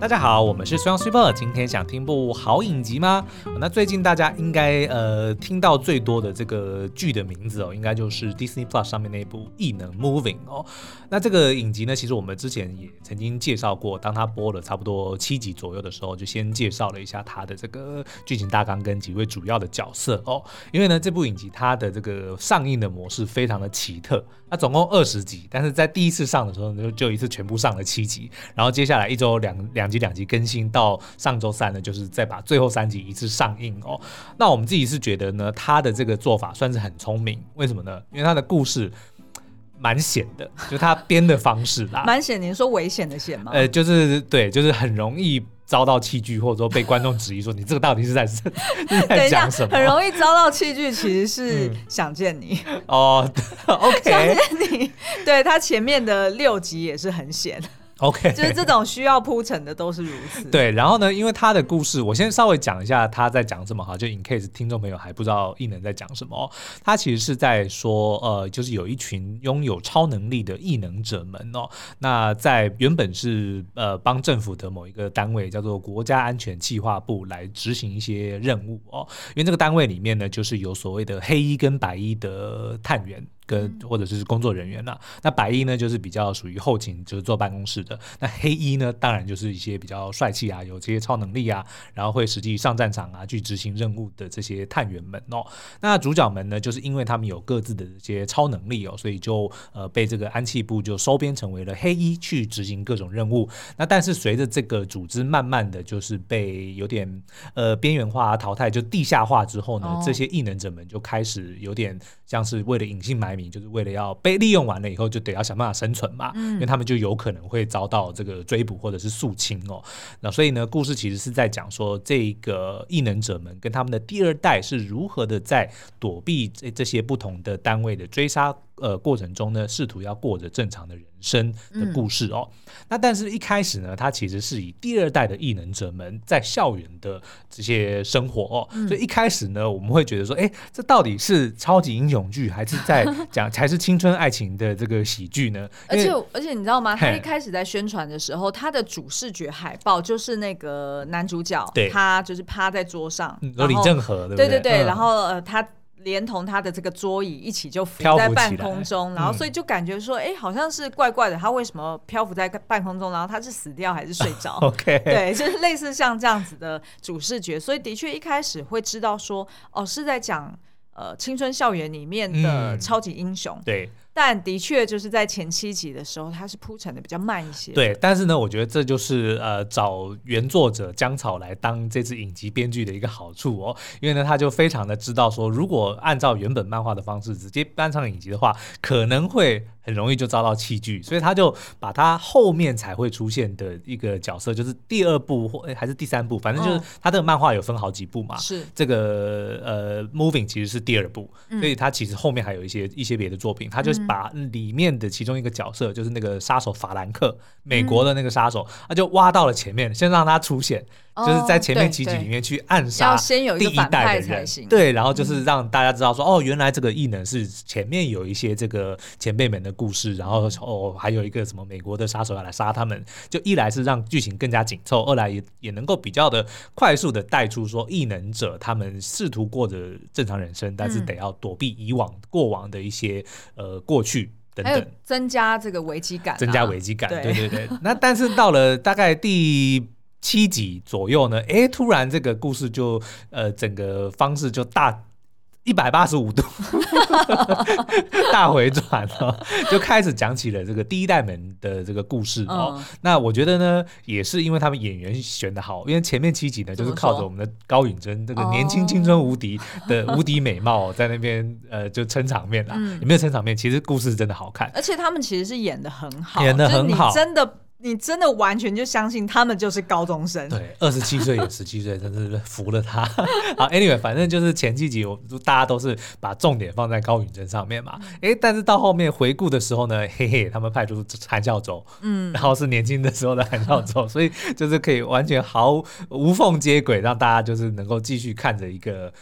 大家好，我们是 Sun Super，今天想听部好影集吗？那最近大家应该呃听到最多的这个剧的名字哦，应该就是 Disney Plus 上面那部《异能 Moving》哦。那这个影集呢，其实我们之前也曾经介绍过，当它播了差不多七集左右的时候，就先介绍了一下它的这个剧情大纲跟几位主要的角色哦。因为呢，这部影集它的这个上映的模式非常的奇特，它总共二十集，但是在第一次上的时候就就一次全部上了七集，然后接下来一周两两集两集更新，到上周三呢，就是再把最后三集一次上映哦。那我们自己是觉得呢，他的这个做法算是很聪明，为什么呢？因为他的故事蛮险的，就他编的方式啦，蛮险。您说危险的险吗？呃，就是对，就是很容易遭到弃剧，或者说被观众质疑说你这个到底是在 是在讲什么？很容易遭到弃剧，其实是想见你、嗯、哦。OK，想见你，对他前面的六集也是很险。OK，就是这种需要铺陈的都是如此。对，然后呢，因为他的故事，我先稍微讲一下他在讲什么哈，就 in case 听众朋友还不知道异能在讲什么，他其实是在说，呃，就是有一群拥有超能力的异能者们哦，那在原本是呃帮政府的某一个单位叫做国家安全计划部来执行一些任务哦，因为这个单位里面呢，就是有所谓的黑衣跟白衣的探员。跟或者是工作人员呐，那白衣呢就是比较属于后勤，就是坐办公室的。那黑衣呢，当然就是一些比较帅气啊，有这些超能力啊，然后会实际上战场啊，去执行任务的这些探员们哦。那主角们呢，就是因为他们有各自的这些超能力哦，所以就呃被这个安气部就收编成为了黑衣去执行各种任务。那但是随着这个组织慢慢的就是被有点呃边缘化、淘汰，就地下化之后呢，哦、这些异能者们就开始有点像是为了隐姓埋。就是为了要被利用完了以后，就得要想办法生存嘛，嗯，因为他们就有可能会遭到这个追捕或者是肃清哦。那所以呢，故事其实是在讲说，这个异能者们跟他们的第二代是如何的在躲避这这些不同的单位的追杀。呃，过程中呢，试图要过着正常的人生的故事哦。嗯、那但是，一开始呢，他其实是以第二代的异能者们在校园的这些生活哦。嗯、所以一开始呢，我们会觉得说，哎，这到底是超级英雄剧，还是在讲，才是青春爱情的这个喜剧呢？而且，而且你知道吗？他一开始在宣传的时候，他的主视觉海报就是那个男主角，他就是趴在桌上，嗯、李正和，对对？对然后呃，他。连同他的这个桌椅一起就浮在半空中，然后所以就感觉说，哎、嗯欸，好像是怪怪的，他为什么漂浮在半空中？然后他是死掉还是睡着？OK，对，就是类似像这样子的主视觉，所以的确一开始会知道说，哦，是在讲呃青春校园里面的超级英雄。嗯、对。但的确就是在前七集的时候，它是铺陈的比较慢一些。对，但是呢，我觉得这就是呃找原作者江草来当这次影集编剧的一个好处哦，因为呢，他就非常的知道说，如果按照原本漫画的方式直接搬上影集的话，可能会很容易就遭到弃剧，所以他就把他后面才会出现的一个角色，就是第二部或还是第三部，反正就是他这个漫画有分好几部嘛。是、哦、这个呃，Moving 其实是第二部，嗯、所以他其实后面还有一些一些别的作品，他就是。把里面的其中一个角色，就是那个杀手法兰克，美国的那个杀手，他、就挖到了前面，先让他出现，哦、就是在前面几集里面去暗杀第一代的人，对，然后就是让大家知道说，嗯、哦，原来这个异能是前面有一些这个前辈们的故事，然后哦，还有一个什么美国的杀手要来杀他们，就一来是让剧情更加紧凑，二来也也能够比较的快速的带出说异能者他们试图过着正常人生，但是得要躲避以往过往的一些呃过。过去等等，增加这个危机感，增加危机感，对对。对。那但是到了大概第七集左右呢，哎，突然这个故事就呃整个方式就大。一百八十五度 大回转了，就开始讲起了这个第一代门的这个故事哦。嗯、那我觉得呢，也是因为他们演员选的好，因为前面七集呢，就是靠着我们的高允贞这个年轻青春无敌的无敌美貌在那边呃就撑场面啦。有没有撑场面？其实故事真的好看，而且他们其实是演的很好，演的很好，真的。你真的完全就相信他们就是高中生？对，二十七岁有十七岁，真是服了他。好，Anyway，反正就是前几集，我大家都是把重点放在高允贞上面嘛。哎、欸，但是到后面回顾的时候呢，嘿嘿，他们派出韩孝周，嗯，然后是年轻的时候的韩孝周，所以就是可以完全毫无缝接轨，让大家就是能够继续看着一个。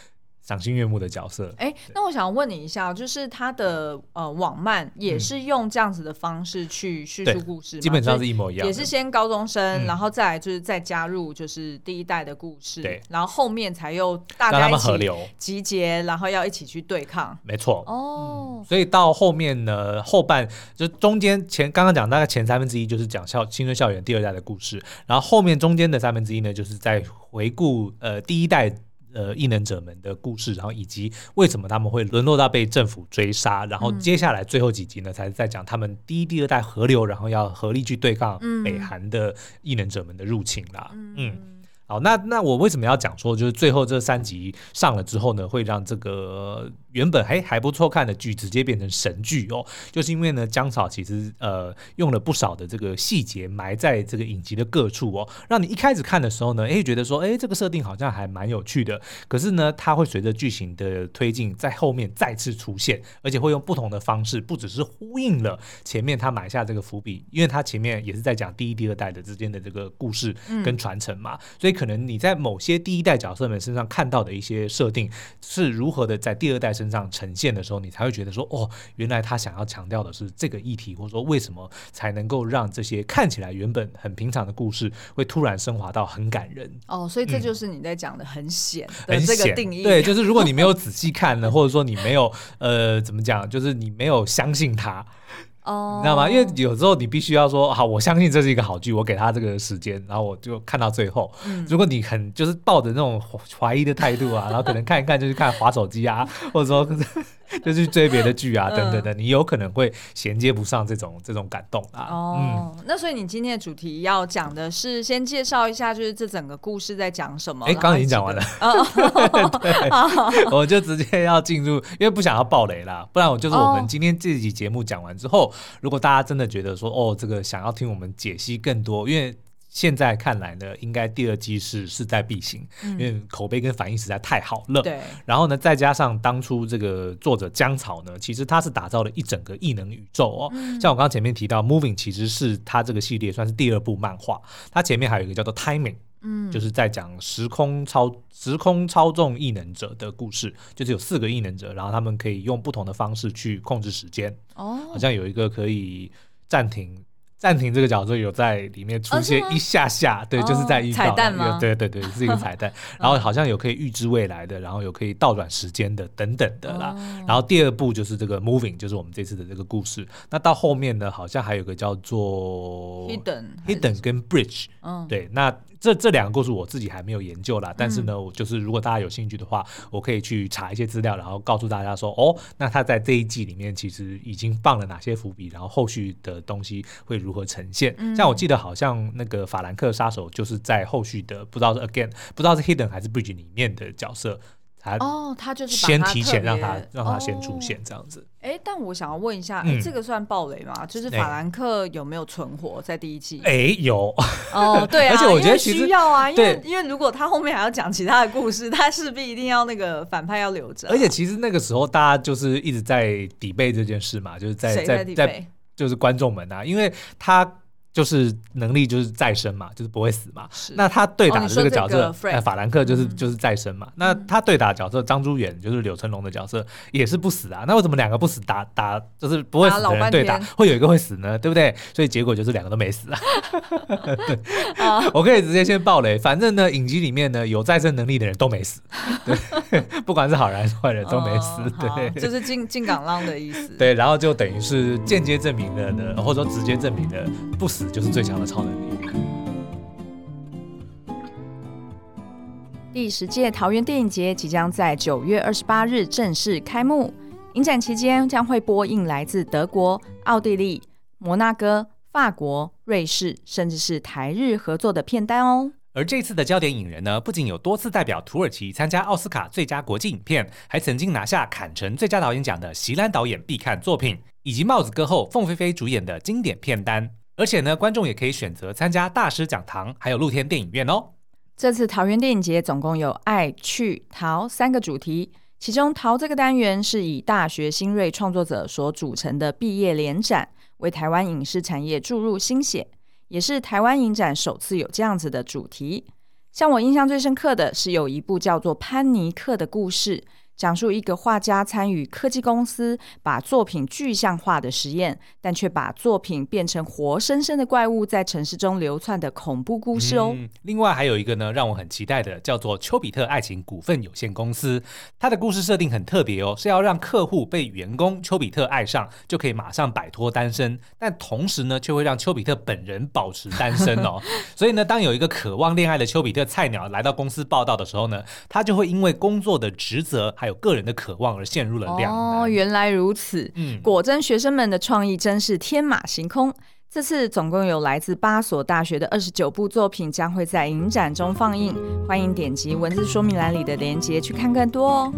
赏心悦目的角色。哎，那我想问你一下，就是他的呃网漫也是用这样子的方式去叙述故事吗？基本上是一模一样，也是先高中生，然后再来就是再加入就是第一代的故事，对，然后后面才又大家一起集结，然后要一起去对抗。没错，哦，所以到后面呢，后半就中间前刚刚讲大概前三分之一就是讲校青春校园第二代的故事，然后后面中间的三分之一呢，就是在回顾呃第一代。呃，异能者们的故事，然后以及为什么他们会沦落到被政府追杀，然后接下来最后几集呢，才是在讲他们第一、第二代合流，然后要合力去对抗北韩的异能者们的入侵啦。嗯。嗯好，那那我为什么要讲说，就是最后这三集上了之后呢，会让这个原本还还不错看的剧直接变成神剧哦？就是因为呢，江草其实呃用了不少的这个细节埋在这个影集的各处哦，让你一开始看的时候呢，哎觉得说，哎这个设定好像还蛮有趣的。可是呢，它会随着剧情的推进，在后面再次出现，而且会用不同的方式，不只是呼应了前面他埋下这个伏笔，因为他前面也是在讲第一、第二代的之间的这个故事跟传承嘛，所以。可能你在某些第一代角色们身上看到的一些设定是如何的在第二代身上呈现的时候，你才会觉得说，哦，原来他想要强调的是这个议题，或者说为什么才能够让这些看起来原本很平常的故事，会突然升华到很感人。哦，所以这就是你在讲的很显的这个定义。对，就是如果你没有 仔细看呢，或者说你没有呃怎么讲，就是你没有相信他。你知道吗？因为有时候你必须要说好，我相信这是一个好剧，我给他这个时间，然后我就看到最后。嗯、如果你很就是抱着那种怀疑的态度啊，然后可能看一看就是看滑手机啊，或者说。就去追别的剧啊，等等的，你有可能会衔接不上这种这种感动啊。哦，嗯、那所以你今天的主题要讲的是，先介绍一下，就是这整个故事在讲什么？哎、欸，刚刚已经讲完了。我就直接要进入，因为不想要爆雷啦，不然我就是我们今天这集节目讲完之后，如果大家真的觉得说，哦，这个想要听我们解析更多，因为。现在看来呢，应该第二季是势在必行，嗯、因为口碑跟反应实在太好了。对，然后呢，再加上当初这个作者江草呢，其实他是打造了一整个异能宇宙哦。嗯、像我刚刚前面提到，Moving 其实是他这个系列算是第二部漫画，他前面还有一个叫做 Timing，嗯，就是在讲时空操时空操纵异能者的故事，就是有四个异能者，然后他们可以用不同的方式去控制时间。哦，好像有一个可以暂停。暂停这个角色有在里面出现一下下，对，就是在预告彩蛋吗？对对对，是一个彩蛋。然后好像有可以预知未来的，然后有可以倒转时间的等等的啦。然后第二部就是这个 Moving，就是我们这次的这个故事。那到后面呢，好像还有个叫做 Hidden Hidden 跟 Bridge，对，那。这这两个故事我自己还没有研究啦，但是呢，我就是如果大家有兴趣的话，我可以去查一些资料，然后告诉大家说，哦，那他在这一季里面其实已经放了哪些伏笔，然后后续的东西会如何呈现。像我记得好像那个法兰克杀手就是在后续的不知道是 Again 不知道是 Hidden 还是 Bridge 里面的角色。哦，他就是先提前让他让他先出现这样子。哎，但我想要问一下，哎，这个算暴雷吗？就是法兰克有没有存活在第一季？哎，有。哦，对啊，而且我觉得需要啊，因为因为如果他后面还要讲其他的故事，他势必一定要那个反派要留着。而且其实那个时候大家就是一直在底背这件事嘛，就是在在在就是观众们啊，因为他。就是能力就是再生嘛，就是不会死嘛。是那他对打的这个角色，哎、哦，法兰克就是、嗯、就是再生嘛。那他对打的角色张珠远就是柳成龙的角色也是不死啊。那为什么两个不死打打就是不会死的人对打，会有一个会死呢？对不对？所以结果就是两个都没死啊。我可以直接先爆雷，反正呢，影集里面呢有再生能力的人都没死，对，不管是好人还是坏人都没死。哦、对，就是进进港浪的意思。对，然后就等于是间接证明了呢，或者说直接证明了不死。就是最强的超能力。第十届桃园电影节即将在九月二十八日正式开幕，影展期间将会播映来自德国、奥地利、摩纳哥、法国、瑞士，甚至是台日合作的片单哦。而这次的焦点影人呢，不仅有多次代表土耳其参加奥斯卡最佳国际影片，还曾经拿下坎城最佳导演奖的席兰导演必看作品，以及帽子歌后凤飞飞主演的经典片单。而且呢，观众也可以选择参加大师讲堂，还有露天电影院哦。这次桃园电影节总共有爱、趣、桃三个主题，其中桃这个单元是以大学新锐创作者所组成的毕业联展，为台湾影视产业注入新血，也是台湾影展首次有这样子的主题。像我印象最深刻的是有一部叫做《潘尼克》的故事。讲述一个画家参与科技公司把作品具象化的实验，但却把作品变成活生生的怪物在城市中流窜的恐怖故事哦。嗯，另外还有一个呢，让我很期待的，叫做丘比特爱情股份有限公司。它的故事设定很特别哦，是要让客户被员工丘比特爱上，就可以马上摆脱单身，但同时呢，却会让丘比特本人保持单身哦。所以呢，当有一个渴望恋爱的丘比特菜鸟来到公司报道的时候呢，他就会因为工作的职责还有个人的渴望而陷入了两难。哦，原来如此。嗯，果真学生们的创意真是天马行空。这次总共有来自八所大学的二十九部作品将会在影展中放映，欢迎点击文字说明栏里的链接去看更多哦。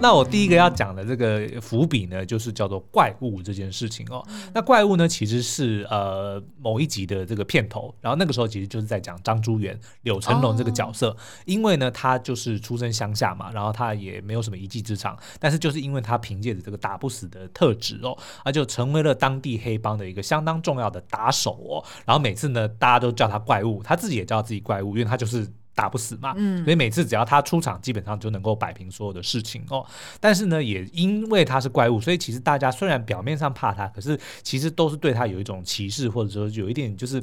那我第一个要讲的这个伏笔呢，就是叫做怪物这件事情哦。那怪物呢，其实是呃某一集的这个片头，然后那个时候其实就是在讲张珠元、柳成龙这个角色，因为呢他就是出身乡下嘛，然后他也没有什么一技之长，但是就是因为他凭借着这个打不死的特质哦，他就成为了当地黑帮的一个相当重要的打手哦。然后每次呢，大家都叫他怪物，他自己也叫自己怪物，因为他就是。打不死嘛，嗯，所以每次只要他出场，基本上就能够摆平所有的事情哦。但是呢，也因为他是怪物，所以其实大家虽然表面上怕他，可是其实都是对他有一种歧视，或者说有一点就是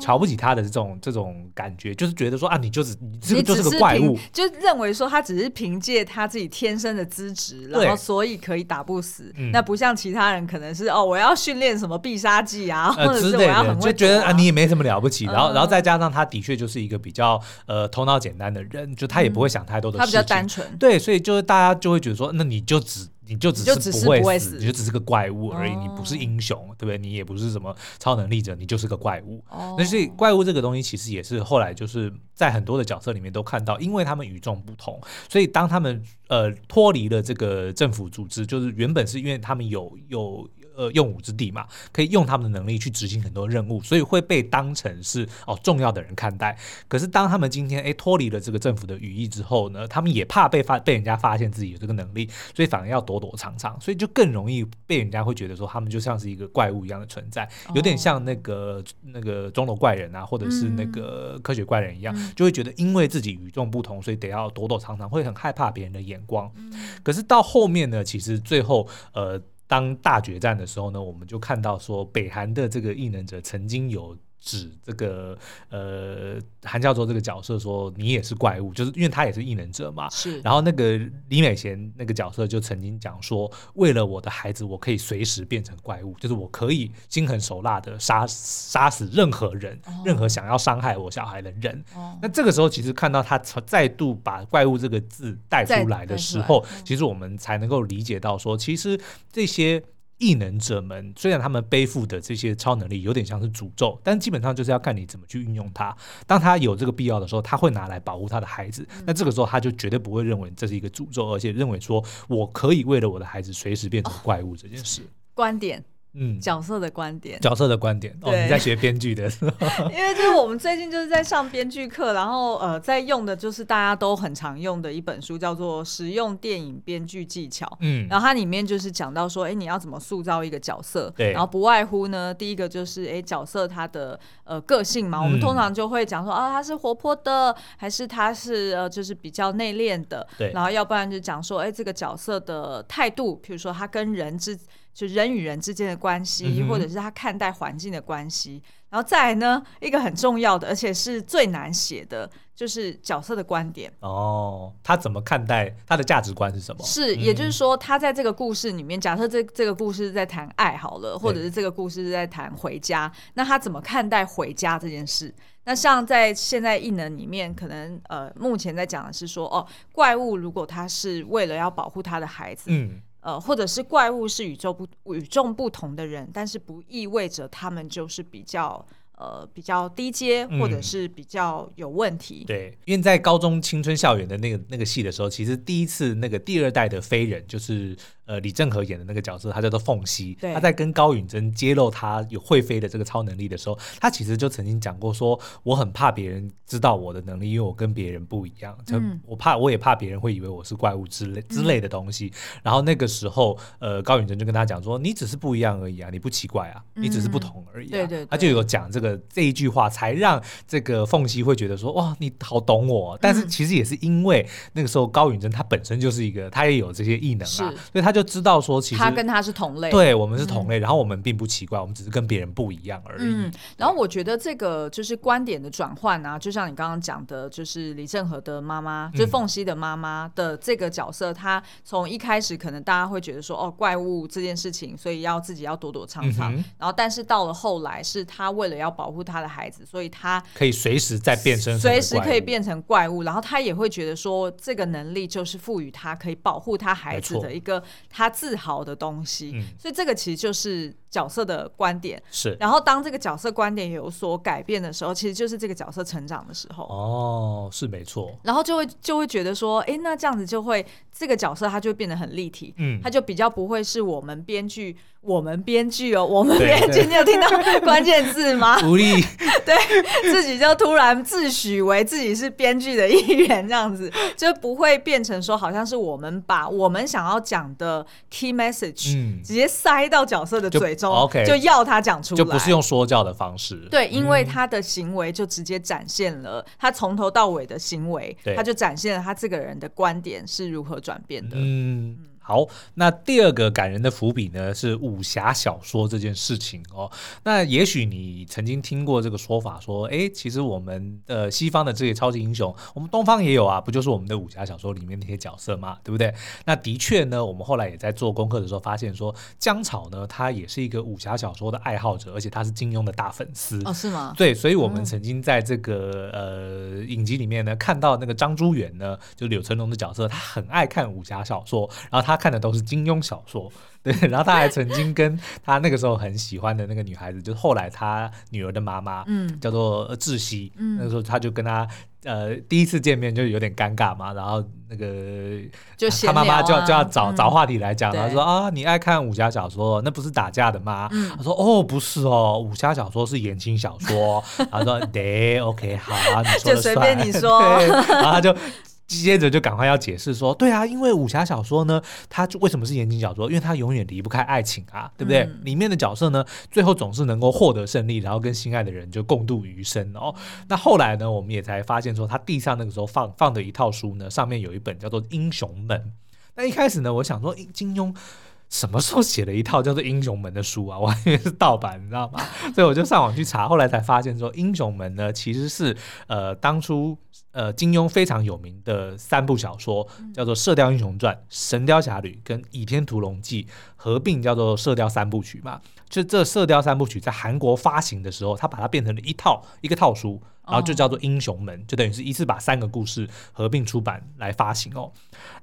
瞧不起他的这种、哦、这种感觉，就是觉得说啊，你就是你这个就是个怪物，就认为说他只是凭借他自己天生的资质，然后所以可以打不死。那不像其他人，可能是哦，我要训练什么必杀技啊，或者是我要很会、啊、就觉得啊，你也没什么了不起。然后，然后再加上他的确就是一个比较呃。头脑简单的人，就他也不会想太多的事情，嗯、他比较单纯，对，所以就是大家就会觉得说，那你就只你就只是不会死，你就只是个怪物而已，哦、你不是英雄，对不对？你也不是什么超能力者，你就是个怪物。哦、那所以怪物这个东西其实也是后来就是在很多的角色里面都看到，因为他们与众不同，所以当他们呃脱离了这个政府组织，就是原本是因为他们有有。呃，用武之地嘛，可以用他们的能力去执行很多任务，所以会被当成是哦重要的人看待。可是当他们今天诶脱离了这个政府的羽翼之后呢，他们也怕被发被人家发现自己有这个能力，所以反而要躲躲藏藏，所以就更容易被人家会觉得说他们就像是一个怪物一样的存在，有点像那个、哦、那个钟楼怪人啊，或者是那个科学怪人一样，嗯、就会觉得因为自己与众不同，所以得要躲躲藏藏，会很害怕别人的眼光。嗯、可是到后面呢，其实最后呃。当大决战的时候呢，我们就看到说，北韩的这个异能者曾经有。指这个呃韩教授这个角色说，你也是怪物，就是因为他也是异能者嘛。是。然后那个李美贤那个角色就曾经讲说，为了我的孩子，我可以随时变成怪物，就是我可以心狠手辣的杀杀死任何人，哦、任何想要伤害我小孩的人。哦、那这个时候，其实看到他再度把怪物这个字带出来的时候，其实我们才能够理解到说，其实这些。异能者们虽然他们背负的这些超能力有点像是诅咒，但基本上就是要看你怎么去运用它。当他有这个必要的时候，他会拿来保护他的孩子。那这个时候他就绝对不会认为这是一个诅咒，而且认为说我可以为了我的孩子随时变成怪物这件事。观点。嗯，角色的观点，角色的观点。对哦，你在学编剧的，因为就是我们最近就是在上编剧课，然后呃，在用的就是大家都很常用的一本书，叫做《实用电影编剧技巧》。嗯，然后它里面就是讲到说，哎，你要怎么塑造一个角色？对，然后不外乎呢，第一个就是哎，角色他的呃个性嘛，我们通常就会讲说啊，他是活泼的，还是他是呃就是比较内敛的？对，然后要不然就讲说，哎，这个角色的态度，比如说他跟人之。就人与人之间的关系，嗯、或者是他看待环境的关系，然后再来呢，一个很重要的，而且是最难写的，就是角色的观点。哦，他怎么看待他的价值观是什么？是，也就是说，他在这个故事里面，假设这这个故事是在谈爱好了，或者是这个故事是在谈回家，那他怎么看待回家这件事？那像在现在异能里面，可能呃，目前在讲的是说，哦，怪物如果他是为了要保护他的孩子，嗯。呃，或者是怪物是与众不与众不同的人，但是不意味着他们就是比较呃比较低阶，或者是比较有问题。嗯、对，因为在高中青春校园的那个那个戏的时候，其实第一次那个第二代的飞人就是。呃李正和演的那个角色，他叫做凤溪，他在跟高允贞揭露他有会飞的这个超能力的时候，他其实就曾经讲过说，我很怕别人知道我的能力，因为我跟别人不一样，就我怕我也怕别人会以为我是怪物之类之类的东西。嗯、然后那个时候，呃，高允贞就跟他讲说，你只是不一样而已啊，你不奇怪啊，你只是不同而已、啊。对，对对，他就有讲这个这一句话，才让这个凤溪会觉得说，哇，你好懂我。但是其实也是因为那个时候高允贞他本身就是一个，他也有这些异能啊，所以他就知道说，其实他跟他是同类，对我们是同类，嗯、然后我们并不奇怪，我们只是跟别人不一样而已。嗯，然后我觉得这个就是观点的转换啊，就像你刚刚讲的，就是李正和的妈妈，就是凤溪的妈妈的这个角色，她从一开始可能大家会觉得说，哦，怪物这件事情，所以要自己要躲躲藏藏，嗯、然后但是到了后来，是她为了要保护她的孩子，所以她可以随时再变身，随时可以变成怪物，然后她也会觉得说，这个能力就是赋予她可以保护她孩子的一个她自豪的东西，嗯、所以这个其实就是。角色的观点是，然后当这个角色观点有所改变的时候，其实就是这个角色成长的时候。哦，是没错。然后就会就会觉得说，哎，那这样子就会这个角色他就会变得很立体，嗯，他就比较不会是我们编剧。我们编剧哦，我们编剧，你有听到关键字吗？无力，对自己就突然自诩为自己是编剧的一员，这样子就不会变成说，好像是我们把我们想要讲的 key message，嗯，直接塞到角色的嘴，OK，就要他讲出来，就不是用说教的方式。对，因为他的行为就直接展现了他从头到尾的行为，他就展现了他这个人的观点是如何转变的。嗯。好，那第二个感人的伏笔呢，是武侠小说这件事情哦。那也许你曾经听过这个说法，说，哎，其实我们呃西方的这些超级英雄，我们东方也有啊，不就是我们的武侠小说里面那些角色嘛？对不对？那的确呢，我们后来也在做功课的时候发现，说姜草呢，他也是一个武侠小说的爱好者，而且他是金庸的大粉丝哦，是吗？对，所以我们曾经在这个呃影集里面呢，看到那个张珠远呢，就柳成龙的角色，他很爱看武侠小说，然后他。看的都是金庸小说，对，然后他还曾经跟他那个时候很喜欢的那个女孩子，就是后来他女儿的妈妈，嗯，叫做窒息，嗯，那个时候他就跟他呃第一次见面就有点尴尬嘛，然后那个他妈妈就要就要找、嗯、找话题来讲，他说啊，你爱看武侠小说，那不是打架的吗？嗯、他说哦，不是哦，武侠小说是言情小说。他说对，OK，好啊，你说就随便你说，然后他就。接着就赶快要解释说，对啊，因为武侠小说呢，它为什么是言情小说？因为它永远离不开爱情啊，对不对？嗯、里面的角色呢，最后总是能够获得胜利，然后跟心爱的人就共度余生哦。那后来呢，我们也才发现说，他地上那个时候放放的一套书呢，上面有一本叫做《英雄门》。那一开始呢，我想说，金庸什么时候写了一套叫做《英雄门》的书啊？我还以为是盗版，你知道吗？所以我就上网去查，后来才发现说，《英雄门》呢，其实是呃当初。呃，金庸非常有名的三部小说叫做《射雕英雄传》《神雕侠侣》跟《倚天屠龙记》合并叫做《射雕三部曲》嘛。就这《射雕三部曲》在韩国发行的时候，他把它变成了一套一个套书，然后就叫做《英雄门》，就等于是一次把三个故事合并出版来发行哦。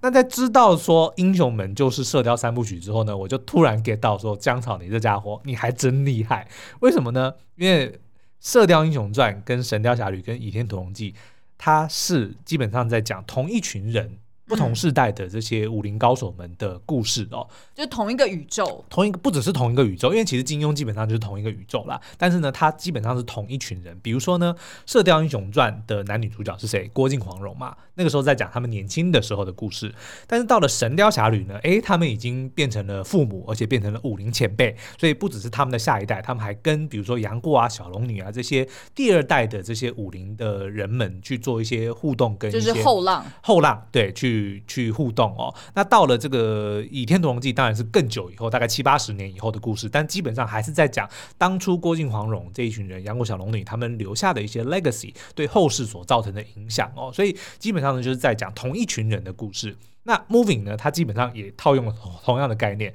那在知道说《英雄们》就是《射雕三部曲》之后呢，我就突然 get 到说，姜草，你这家伙你还真厉害。为什么呢？因为《射雕英雄传》跟《神雕侠侣》跟《倚天屠龙记》。他是基本上在讲同一群人。不同世代的这些武林高手们的故事哦，就是同一个宇宙，同一个不只是同一个宇宙，因为其实金庸基本上就是同一个宇宙啦。但是呢，他基本上是同一群人。比如说呢，《射雕英雄传》的男女主角是谁？郭靖、黄蓉嘛。那个时候在讲他们年轻的时候的故事。但是到了《神雕侠侣》呢，诶，他们已经变成了父母，而且变成了武林前辈。所以不只是他们的下一代，他们还跟比如说杨过啊、小龙女啊这些第二代的这些武林的人们去做一些互动，跟一些就是后浪，后浪对，去去去互动。动哦，那到了这个《倚天屠龙记》，当然是更久以后，大概七八十年以后的故事，但基本上还是在讲当初郭靖、黄蓉这一群人，杨过、小龙女他们留下的一些 legacy 对后世所造成的影响哦，所以基本上呢，就是在讲同一群人的故事。那 Moving 呢，它基本上也套用了同样的概念。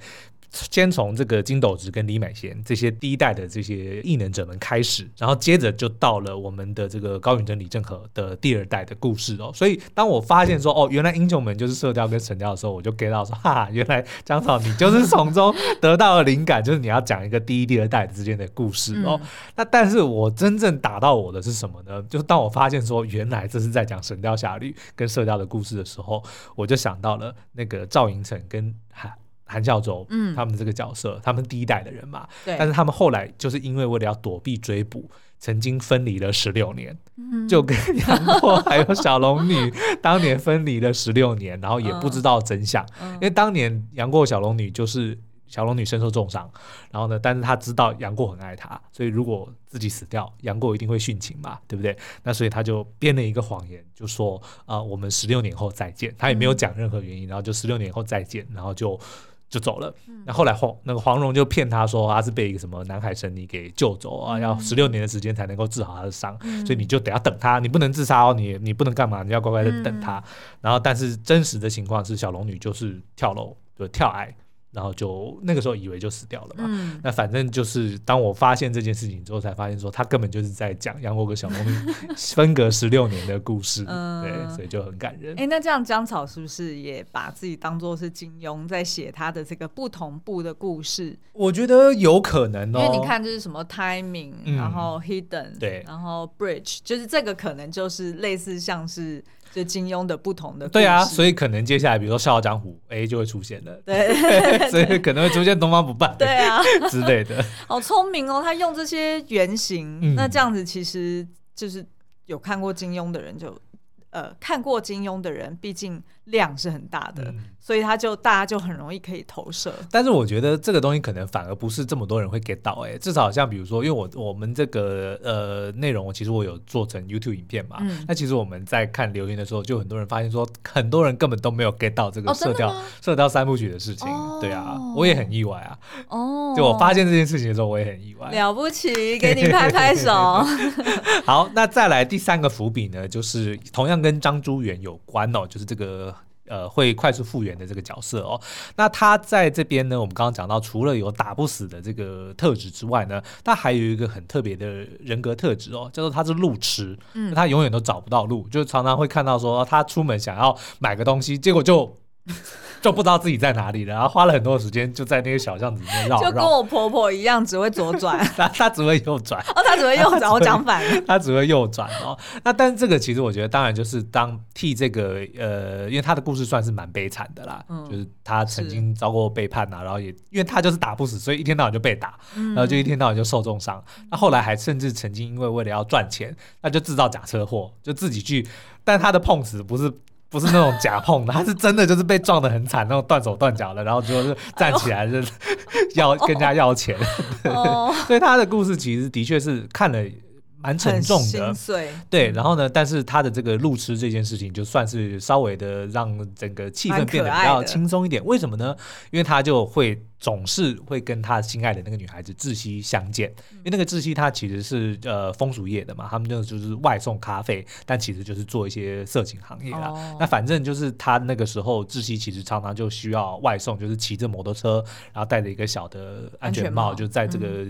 先从这个金斗直跟李美贤这些第一代的这些异能者们开始，然后接着就到了我们的这个高允贞、李正和的第二代的故事哦。所以当我发现说哦，原来英雄们就是射雕跟神雕的时候，我就 get 到说哈哈，原来姜草你就是从中得到了灵感，就是你要讲一个第一、第二代之间的故事哦。那但是我真正打到我的是什么呢？就是当我发现说原来这是在讲神雕侠侣跟射雕的故事的时候，我就想到了那个赵寅成跟韩孝周，嗯，他们这个角色，他们第一代的人嘛，对。但是他们后来就是因为为了要躲避追捕，曾经分离了十六年，嗯，就跟杨过还有小龙女 当年分离了十六年，然后也不知道真相，嗯，因为当年杨过小龙女就是。小龙女身受重伤，然后呢，但是她知道杨过很爱她，所以如果自己死掉，杨过一定会殉情嘛，对不对？那所以他就编了一个谎言，就说啊、呃，我们十六年后再见。他也没有讲任何原因，然后就十六年后再见，然后就就走了。那后来黄那个黄蓉就骗他说他是被一个什么南海神尼给救走啊，要十六年的时间才能够治好他的伤，所以你就得要等他，你不能自杀哦，你你不能干嘛？你要乖乖的等他。然后但是真实的情况是，小龙女就是跳楼，就跳崖。然后就那个时候以为就死掉了嘛，嗯、那反正就是当我发现这件事情之后，才发现说他根本就是在讲杨过跟小龙女 分隔十六年的故事，嗯、对，所以就很感人。哎，那这样姜草是不是也把自己当做是金庸在写他的这个不同步的故事？我觉得有可能哦，因为你看就是什么 timing，、嗯、然后 hidden，对，然后 bridge，就是这个可能就是类似像是。就金庸的不同的对啊，所以可能接下来比如说《笑傲江湖》A 就会出现了，对，所以可能会出现东方不败，对啊。之类的。好聪明哦，他用这些原型，嗯、那这样子其实就是有看过金庸的人就呃看过金庸的人，毕竟量是很大的。嗯所以他就大家就很容易可以投射，但是我觉得这个东西可能反而不是这么多人会 get 到哎、欸，至少像比如说，因为我我们这个呃内容，其实我有做成 YouTube 影片嘛，嗯、那其实我们在看留言的时候，就很多人发现说，很多人根本都没有 get 到这个射雕射雕三部曲的事情，哦、对啊，我也很意外啊，哦，就我发现这件事情的时候，我也很意外，了不起，给你拍拍手。好，那再来第三个伏笔呢，就是同样跟张珠元有关哦，就是这个。呃，会快速复原的这个角色哦，那他在这边呢，我们刚刚讲到，除了有打不死的这个特质之外呢，他还有一个很特别的人格特质哦，叫做他是路痴，嗯，他永远都找不到路，就常常会看到说他出门想要买个东西，结果就。就不知道自己在哪里了，然后花了很多时间就在那个小巷子里面绕绕。就跟我婆婆一样，只会左转，他他只会右转。哦，他只会右转，我讲反了。她只会右转哦。那但是这个其实我觉得，当然就是当替这个呃，因为她的故事算是蛮悲惨的啦，嗯、就是她曾经遭过背叛呐、啊，然后也因为她就是打不死，所以一天到晚就被打，嗯、然后就一天到晚就受重伤。那、嗯、后来还甚至曾经因为为了要赚钱，那就制造假车祸，就自己去，但他的碰瓷不是。不是那种假碰的，他是真的就是被撞的很惨，那种断手断脚的，然后就是站起来就是 要跟人家要钱，所以他的故事其实的确是看了蛮沉重的，对，然后呢，但是他的这个路痴这件事情，就算是稍微的让整个气氛变得比较轻松一点。为什么呢？因为他就会。总是会跟他心爱的那个女孩子窒息相见，因为那个窒息他其实是呃风俗业的嘛，他们就就是外送咖啡，但其实就是做一些色情行业啦。哦、那反正就是他那个时候窒息其实常常就需要外送，就是骑着摩托车，然后戴着一个小的安全帽，全帽就在这个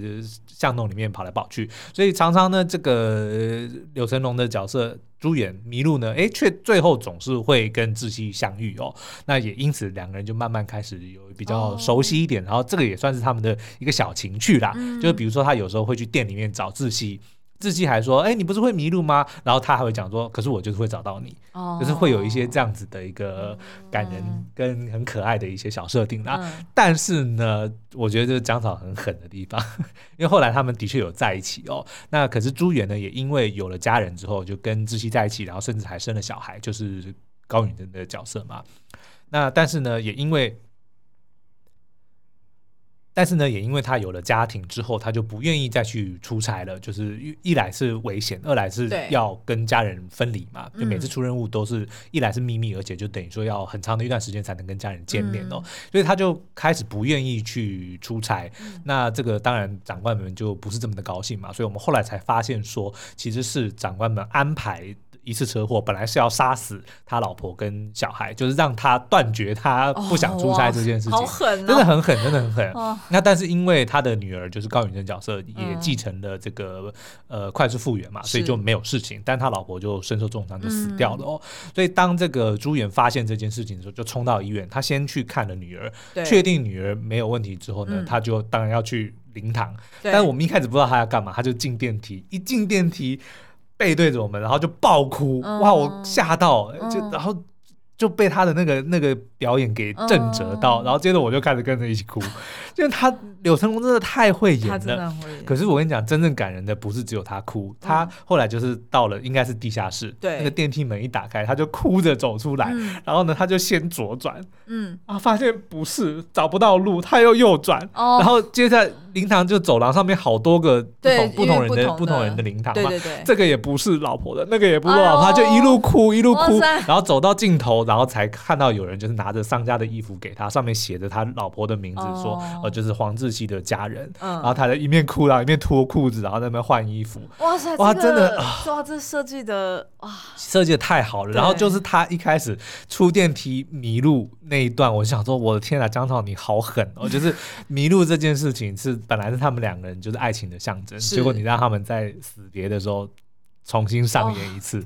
巷弄里面跑来跑去，嗯、所以常常呢，这个柳成龙的角色。朱元迷路呢，哎，却最后总是会跟窒息相遇哦。那也因此两个人就慢慢开始有比较熟悉一点，哦、然后这个也算是他们的一个小情趣啦。嗯、就是比如说他有时候会去店里面找窒息。窒息还说：“哎、欸，你不是会迷路吗？”然后他还会讲说：“可是我就是会找到你。哦”就是会有一些这样子的一个感人跟很可爱的一些小设定啦。嗯、但是呢，我觉得这是姜草很狠的地方，因为后来他们的确有在一起哦。那可是朱元呢，也因为有了家人之后，就跟窒息在一起，然后甚至还生了小孩，就是高允贞的角色嘛。那但是呢，也因为。但是呢，也因为他有了家庭之后，他就不愿意再去出差了。就是一来是危险，二来是要跟家人分离嘛。就每次出任务都是一来是秘密，而且就等于说要很长的一段时间才能跟家人见面哦。嗯、所以他就开始不愿意去出差。嗯、那这个当然长官们就不是这么的高兴嘛。所以我们后来才发现说，其实是长官们安排。一次车祸，本来是要杀死他老婆跟小孩，就是让他断绝他不想出差这件事情，哦哦、真的很狠，真的很狠。哦、那但是因为他的女儿就是高允贞角色也继承了这个、嗯、呃快速复原嘛，所以就没有事情。但他老婆就身受重伤就死掉了哦。嗯、所以当这个朱远发现这件事情的时候，就冲到医院，他先去看了女儿，确定女儿没有问题之后呢，嗯、他就当然要去灵堂。但是我们一开始不知道他要干嘛，他就进电梯，一进电梯。背对着我们，然后就爆哭，哇！我吓到，就然后就被他的那个那个表演给震慑到，嗯、然后接着我就开始跟着一起哭，因为他柳成龙真的太会演了。可是我跟你讲，真正感人的不是只有他哭，他后来就是到了应该是地下室，对、嗯，那个电梯门一打开，他就哭着走出来，嗯、然后呢，他就先左转，嗯，啊，发现不是找不到路，他又右转，哦、然后接着灵堂就走廊上面好多个不同不同人的，的。不同人的灵堂嘛，对对对，这个也不是老婆的，那个也不是老婆，他就一路哭一路哭，然后走到尽头。然后才看到有人就是拿着丧家的衣服给他，上面写着他老婆的名字，说、哦、呃就是黄志熙的家人。嗯、然后他在一面哭，然后一面脱裤子，然后在那边换衣服。哇塞，哇，真的哇，这设计的哇，设计的太好了。然后就是他一开始出电梯迷路那一段，我想说，我的天啊，姜涛你好狠哦！就是迷路这件事情是本来是他们两个人就是爱情的象征，是结果你让他们在死别的时候重新上演一次。哦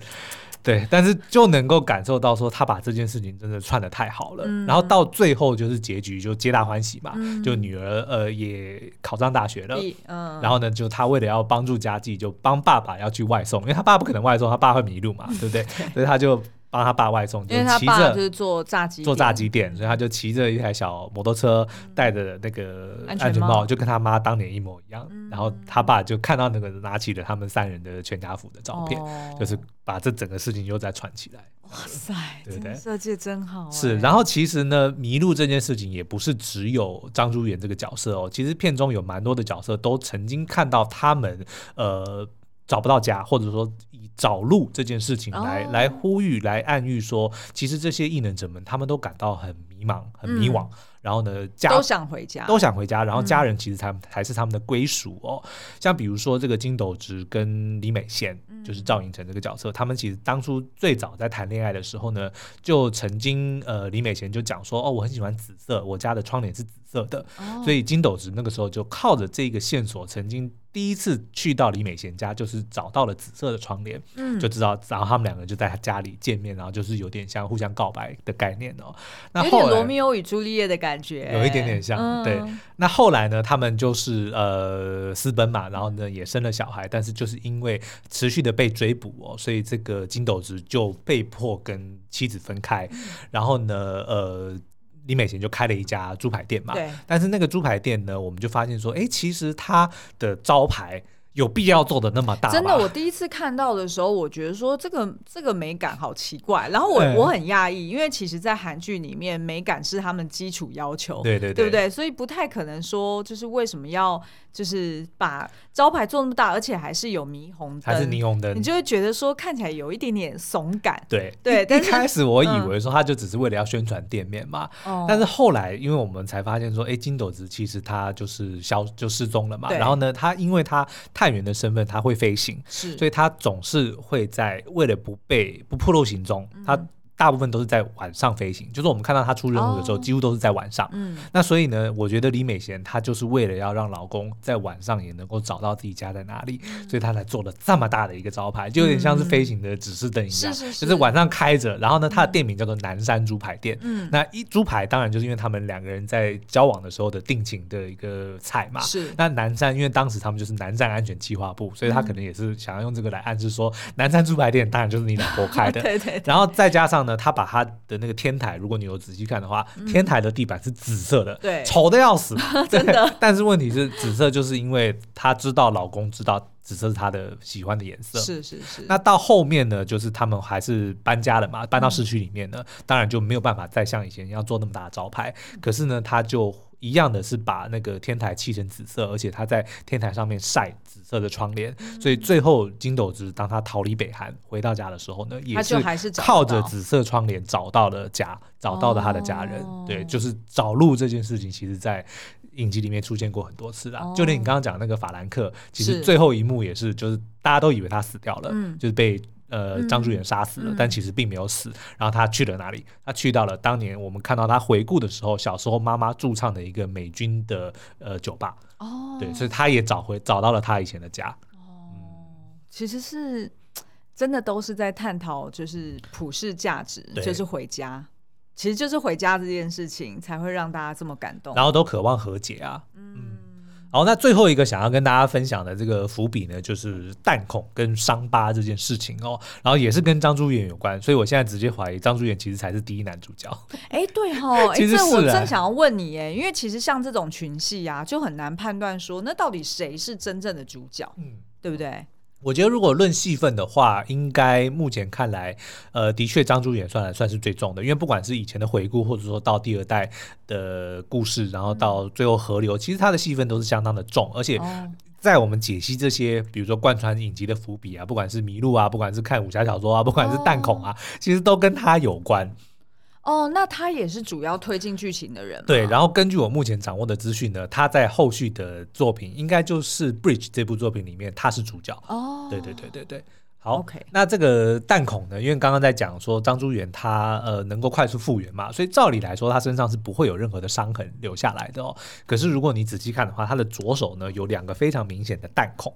对，但是就能够感受到说他把这件事情真的串得太好了，嗯、然后到最后就是结局就皆大欢喜嘛，嗯、就女儿呃也考上大学了，嗯、然后呢就他为了要帮助家计，就帮爸爸要去外送，因为他爸不可能外送，他爸会迷路嘛，对不？对，所以他就。帮他爸外送，因为他爸就是做炸鸡，做炸鸡店，所以他就骑着一台小摩托车，戴着那个安全帽，就跟他妈当年一模一样。然后他爸就看到那个拿起了他们三人的全家福的照片，就是把这整个事情又再串起来。哇塞，对不对？设计真好。是，然后其实呢，迷路这件事情也不是只有张珠妍这个角色哦，其实片中有蛮多的角色都曾经看到他们呃。找不到家，或者说以找路这件事情来、oh. 来呼吁、来暗喻说，其实这些异能者们他们都感到很迷茫、很迷惘。嗯、然后呢，家都想回家，都想回家。然后家人其实才才是他们的归属哦。嗯、像比如说这个金斗直跟李美贤，嗯、就是赵寅成这个角色，他们其实当初最早在谈恋爱的时候呢，就曾经呃，李美贤就讲说，哦，我很喜欢紫色，我家的窗帘是紫色的。Oh. 所以金斗直那个时候就靠着这个线索，曾经。第一次去到李美贤家，就是找到了紫色的窗帘，嗯，就知道，然后他们两个就在他家里见面，然后就是有点像互相告白的概念哦。那后来有点罗密欧与朱丽叶的感觉，有一点点像。嗯、对，那后来呢，他们就是呃私奔嘛，然后呢也生了小孩，但是就是因为持续的被追捕哦，所以这个金斗子就被迫跟妻子分开，嗯、然后呢，呃。李美贤就开了一家猪排店嘛，对但是那个猪排店呢，我们就发现说，哎，其实它的招牌。有必要做的那么大？真的，我第一次看到的时候，我觉得说这个这个美感好奇怪。然后我、嗯、我很讶异，因为其实，在韩剧里面，美感是他们基础要求，对对对，对不对？所以不太可能说，就是为什么要就是把招牌做那么大，而且还是有霓虹灯，还是霓虹灯，你就会觉得说看起来有一点点怂感。对对，一开始我以为说他就只是为了要宣传店面嘛，嗯、但是后来因为我们才发现说，哎，金斗子其实他就是消就失踪了嘛。对然后呢，他因为他探员的身份，他会飞行，是，所以他总是会在为了不被不暴露行踪，他、嗯。大部分都是在晚上飞行，就是我们看到他出任务的时候，几乎都是在晚上。嗯，那所以呢，我觉得李美贤她就是为了要让老公在晚上也能够找到自己家在哪里，所以她才做了这么大的一个招牌，就有点像是飞行的指示灯一样，就是晚上开着。然后呢，她的店名叫做南山猪排店。嗯，那一猪排当然就是因为他们两个人在交往的时候的定情的一个菜嘛。是。那南山因为当时他们就是南站安全计划部，所以他可能也是想要用这个来暗示说，南山猪排店当然就是你老婆开的。对对。然后再加上。他把他的那个天台，如果你有仔细看的话，嗯、天台的地板是紫色的，对，丑的要死，真的。但是问题是，紫色就是因为她知道老公知道紫色是她的喜欢的颜色，是是是。那到后面呢，就是他们还是搬家了嘛，搬到市区里面呢，嗯、当然就没有办法再像以前一样做那么大的招牌。可是呢，他就。一样的是把那个天台漆成紫色，而且他在天台上面晒紫色的窗帘，嗯、所以最后金斗子当他逃离北韩回到家的时候呢，也是靠着紫色窗帘找到了家，找到了他的家人。哦、对，就是找路这件事情，其实在影集里面出现过很多次啦。哦、就连你刚刚讲那个法兰克，其实最后一幕也是，就是大家都以为他死掉了，嗯就是被。呃，张珠妍杀死了，嗯、但其实并没有死。然后他去了哪里？他去到了当年我们看到他回顾的时候，小时候妈妈驻唱的一个美军的呃酒吧。哦，对，所以他也找回找到了他以前的家。哦，嗯、其实是真的都是在探讨，就是普世价值，就是回家。其实就是回家这件事情才会让大家这么感动，然后都渴望和解啊。嗯。嗯好，那最后一个想要跟大家分享的这个伏笔呢，就是弹孔跟伤疤这件事情哦，然后也是跟张珠元有关，所以我现在直接怀疑张珠元其实才是第一男主角。哎，对哦，哎，这我正想要问你哎，因为其实像这种群戏啊，就很难判断说那到底谁是真正的主角，嗯，对不对？我觉得如果论戏份的话，应该目前看来，呃，的确张珠远算来算是最重的，因为不管是以前的回顾，或者说到第二代的故事，然后到最后河流，嗯、其实他的戏份都是相当的重，而且在我们解析这些，比如说贯穿影集的伏笔啊，不管是迷路啊，不管是看武侠小说啊，不管是弹孔啊，哦、其实都跟他有关。哦，那他也是主要推进剧情的人。对，然后根据我目前掌握的资讯呢，他在后续的作品应该就是《Bridge》这部作品里面，他是主角。哦，对对对对对。好，OK。那这个弹孔呢？因为刚刚在讲说张珠元他呃能够快速复原嘛，所以照理来说他身上是不会有任何的伤痕留下来的哦。可是如果你仔细看的话，他的左手呢有两个非常明显的弹孔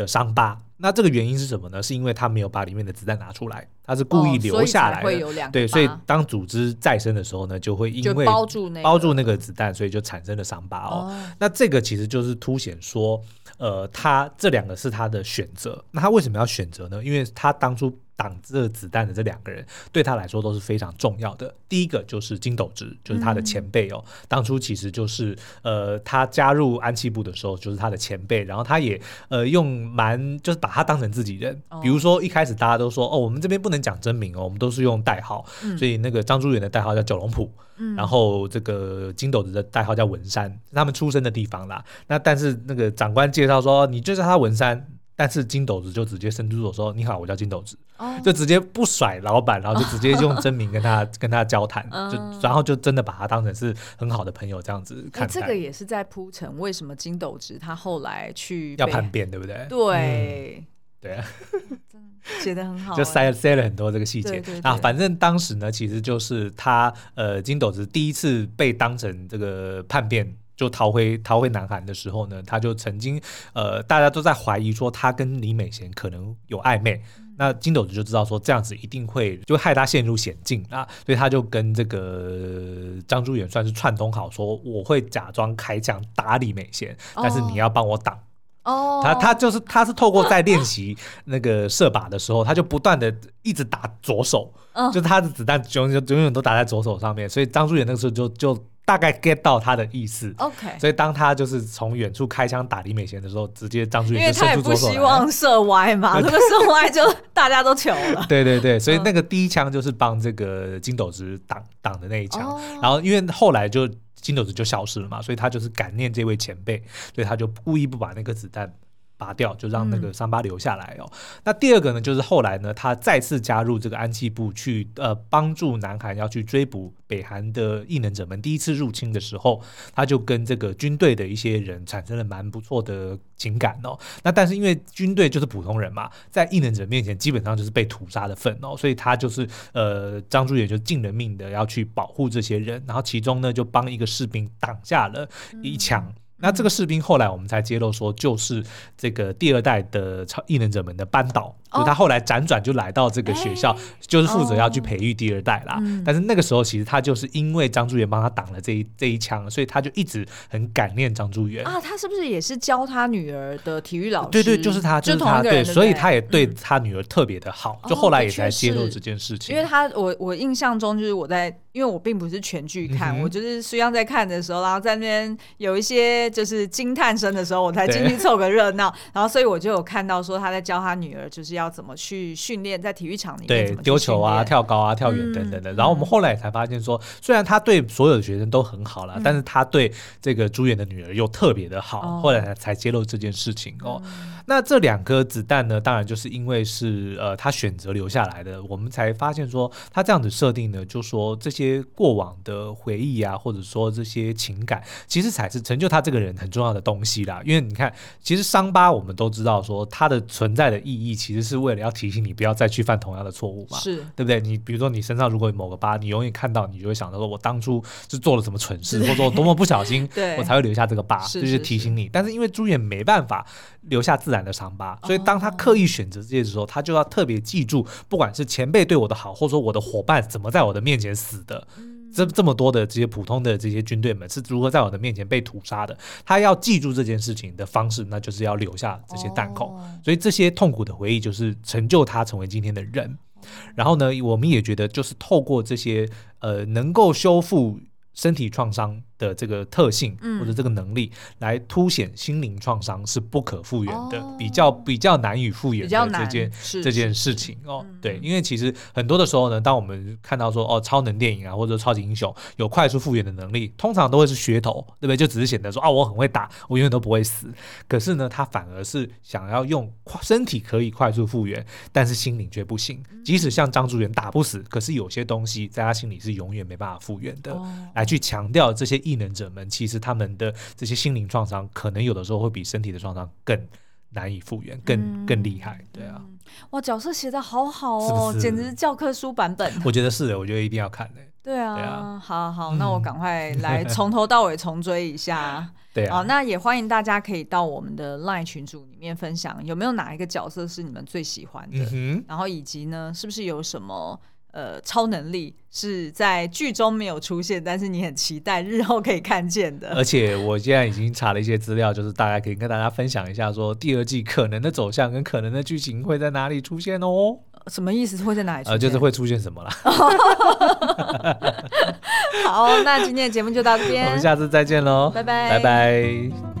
的伤疤。那这个原因是什么呢？是因为他没有把里面的子弹拿出来，他是故意留下来的。对，所以当组织再生的时候呢，就会因为包住那包住那个子弹，所以就产生了伤疤哦。那这个其实就是凸显说，呃，他这两个是他的选择。那他为什么要选择呢？因为他当初。挡这子弹的这两个人对他来说都是非常重要的。第一个就是金斗直，就是他的前辈哦。嗯、当初其实就是呃，他加入安七部的时候就是他的前辈，然后他也呃用蛮就是把他当成自己人。比如说一开始大家都说哦，我们这边不能讲真名哦，我们都是用代号。嗯、所以那个张珠元的代号叫九龙浦，嗯、然后这个金斗子的代号叫文山，他们出生的地方啦。那但是那个长官介绍说，你就叫他文山。但是金斗子就直接伸出手说：“你好，我叫金斗植。Oh. 就直接不甩老板，然后就直接用真名跟他、oh. 跟他交谈，就然后就真的把他当成是很好的朋友这样子看待。欸、这个也是在铺陈为什么金斗子他后来去要叛变，对不对？对、嗯、对啊，写的很好，就塞塞了很多这个细节啊。反正当时呢，其实就是他呃金斗子第一次被当成这个叛变。就逃回逃回南韩的时候呢，他就曾经呃，大家都在怀疑说他跟李美贤可能有暧昧。嗯、那金斗子就知道说这样子一定会就害他陷入险境啊，所以他就跟这个张珠远算是串通好，说我会假装开枪打李美贤，哦、但是你要帮我挡。哦，他他就是他是透过在练习那个射靶的时候，他就不断的一直打左手，哦、就他的子弹永远永远都打在左手上面，所以张珠远那个时候就就。大概 get 到他的意思，OK。所以当他就是从远处开枪打李美贤的时候，直接张志远就伸出左手。因为他也不希望射歪嘛，那个射歪就大家都糗了。对对对，所以那个第一枪就是帮这个金斗子挡挡的那一枪。Oh. 然后因为后来就金斗子就消失了嘛，所以他就是感念这位前辈，所以他就故意不把那颗子弹。拔掉，就让那个伤疤留下来哦。嗯、那第二个呢，就是后来呢，他再次加入这个安气部去，呃，帮助南韩要去追捕北韩的异能者们。第一次入侵的时候，他就跟这个军队的一些人产生了蛮不错的情感哦。那但是因为军队就是普通人嘛，在异能者面前基本上就是被屠杀的份哦，所以他就是呃，张珠也就尽了命的要去保护这些人，然后其中呢就帮一个士兵挡下了一枪。嗯那这个士兵后来我们才揭露说，就是这个第二代的超异能者们的班导，就他后来辗转就来到这个学校，就是负责要去培育第二代啦。但是那个时候其实他就是因为张珠元帮他挡了这一这一枪，所以他就一直很感念张珠元啊。他是不是也是教他女儿的体育老师？对对，就是他，就是他，对，所以他也对他女儿特别的好。就后来也才揭露这件事情，因为他我我印象中就是我在，因为我并不是全剧看，我就是虽然在看的时候，然后在那边有一些。就是惊叹声的时候，我才进去凑个热闹。然后，所以我就有看到说他在教他女儿，就是要怎么去训练，在体育场里面对丢球啊、跳高啊、跳远等等的。嗯、然后我们后来也才发现说，虽然他对所有的学生都很好了，嗯、但是他对这个朱远的女儿又特别的好。嗯、后来才才揭露这件事情哦。嗯、那这两颗子弹呢，当然就是因为是呃他选择留下来的，我们才发现说他这样子设定呢，就说这些过往的回忆啊，或者说这些情感，其实才是成就他这个。人很重要的东西啦，因为你看，其实伤疤我们都知道，说它的存在的意义，其实是为了要提醒你不要再去犯同样的错误嘛，是对不对？你比如说你身上如果有某个疤，你永远看到，你就会想到说，我当初是做了什么蠢事，或者说我多么不小心，对我才会留下这个疤，是是是就是提醒你。但是因为朱元没办法留下自然的伤疤，所以当他刻意选择这些的时候，他就要特别记住，不管是前辈对我的好，或者说我的伙伴怎么在我的面前死的。这这么多的这些普通的这些军队们是如何在我的面前被屠杀的？他要记住这件事情的方式，那就是要留下这些弹孔。哦、所以这些痛苦的回忆就是成就他成为今天的人。然后呢，我们也觉得就是透过这些呃，能够修复身体创伤。的这个特性或者这个能力，来凸显心灵创伤是不可复原的，比较比较难以复原的这件这件事情哦。对，因为其实很多的时候呢，当我们看到说哦，超能电影啊，或者超级英雄有快速复原的能力，通常都会是噱头，对不对？就只是显得说啊，我很会打，我永远都不会死。可是呢，他反而是想要用身体可以快速复原，但是心灵却不行。即使像张竹元打不死，可是有些东西在他心里是永远没办法复原的。来去强调这些。异能者们其实他们的这些心灵创伤，可能有的时候会比身体的创伤更难以复原，更更厉害。对啊，哇，角色写的好好哦，是是简直是教科书版本。我觉得是的，我觉得一定要看的。对啊，对啊，好好，那我赶快来 从头到尾重追一下。对啊，那也欢迎大家可以到我们的 LINE 群组里面分享，有没有哪一个角色是你们最喜欢的？嗯、然后以及呢，是不是有什么？呃，超能力是在剧中没有出现，但是你很期待日后可以看见的。而且我现在已经查了一些资料，就是大家可以跟大家分享一下，说第二季可能的走向跟可能的剧情会在哪里出现哦。什么意思？会在哪里出现？呃，就是会出现什么啦。好，那今天的节目就到这边，我们下次再见喽，拜拜，拜拜。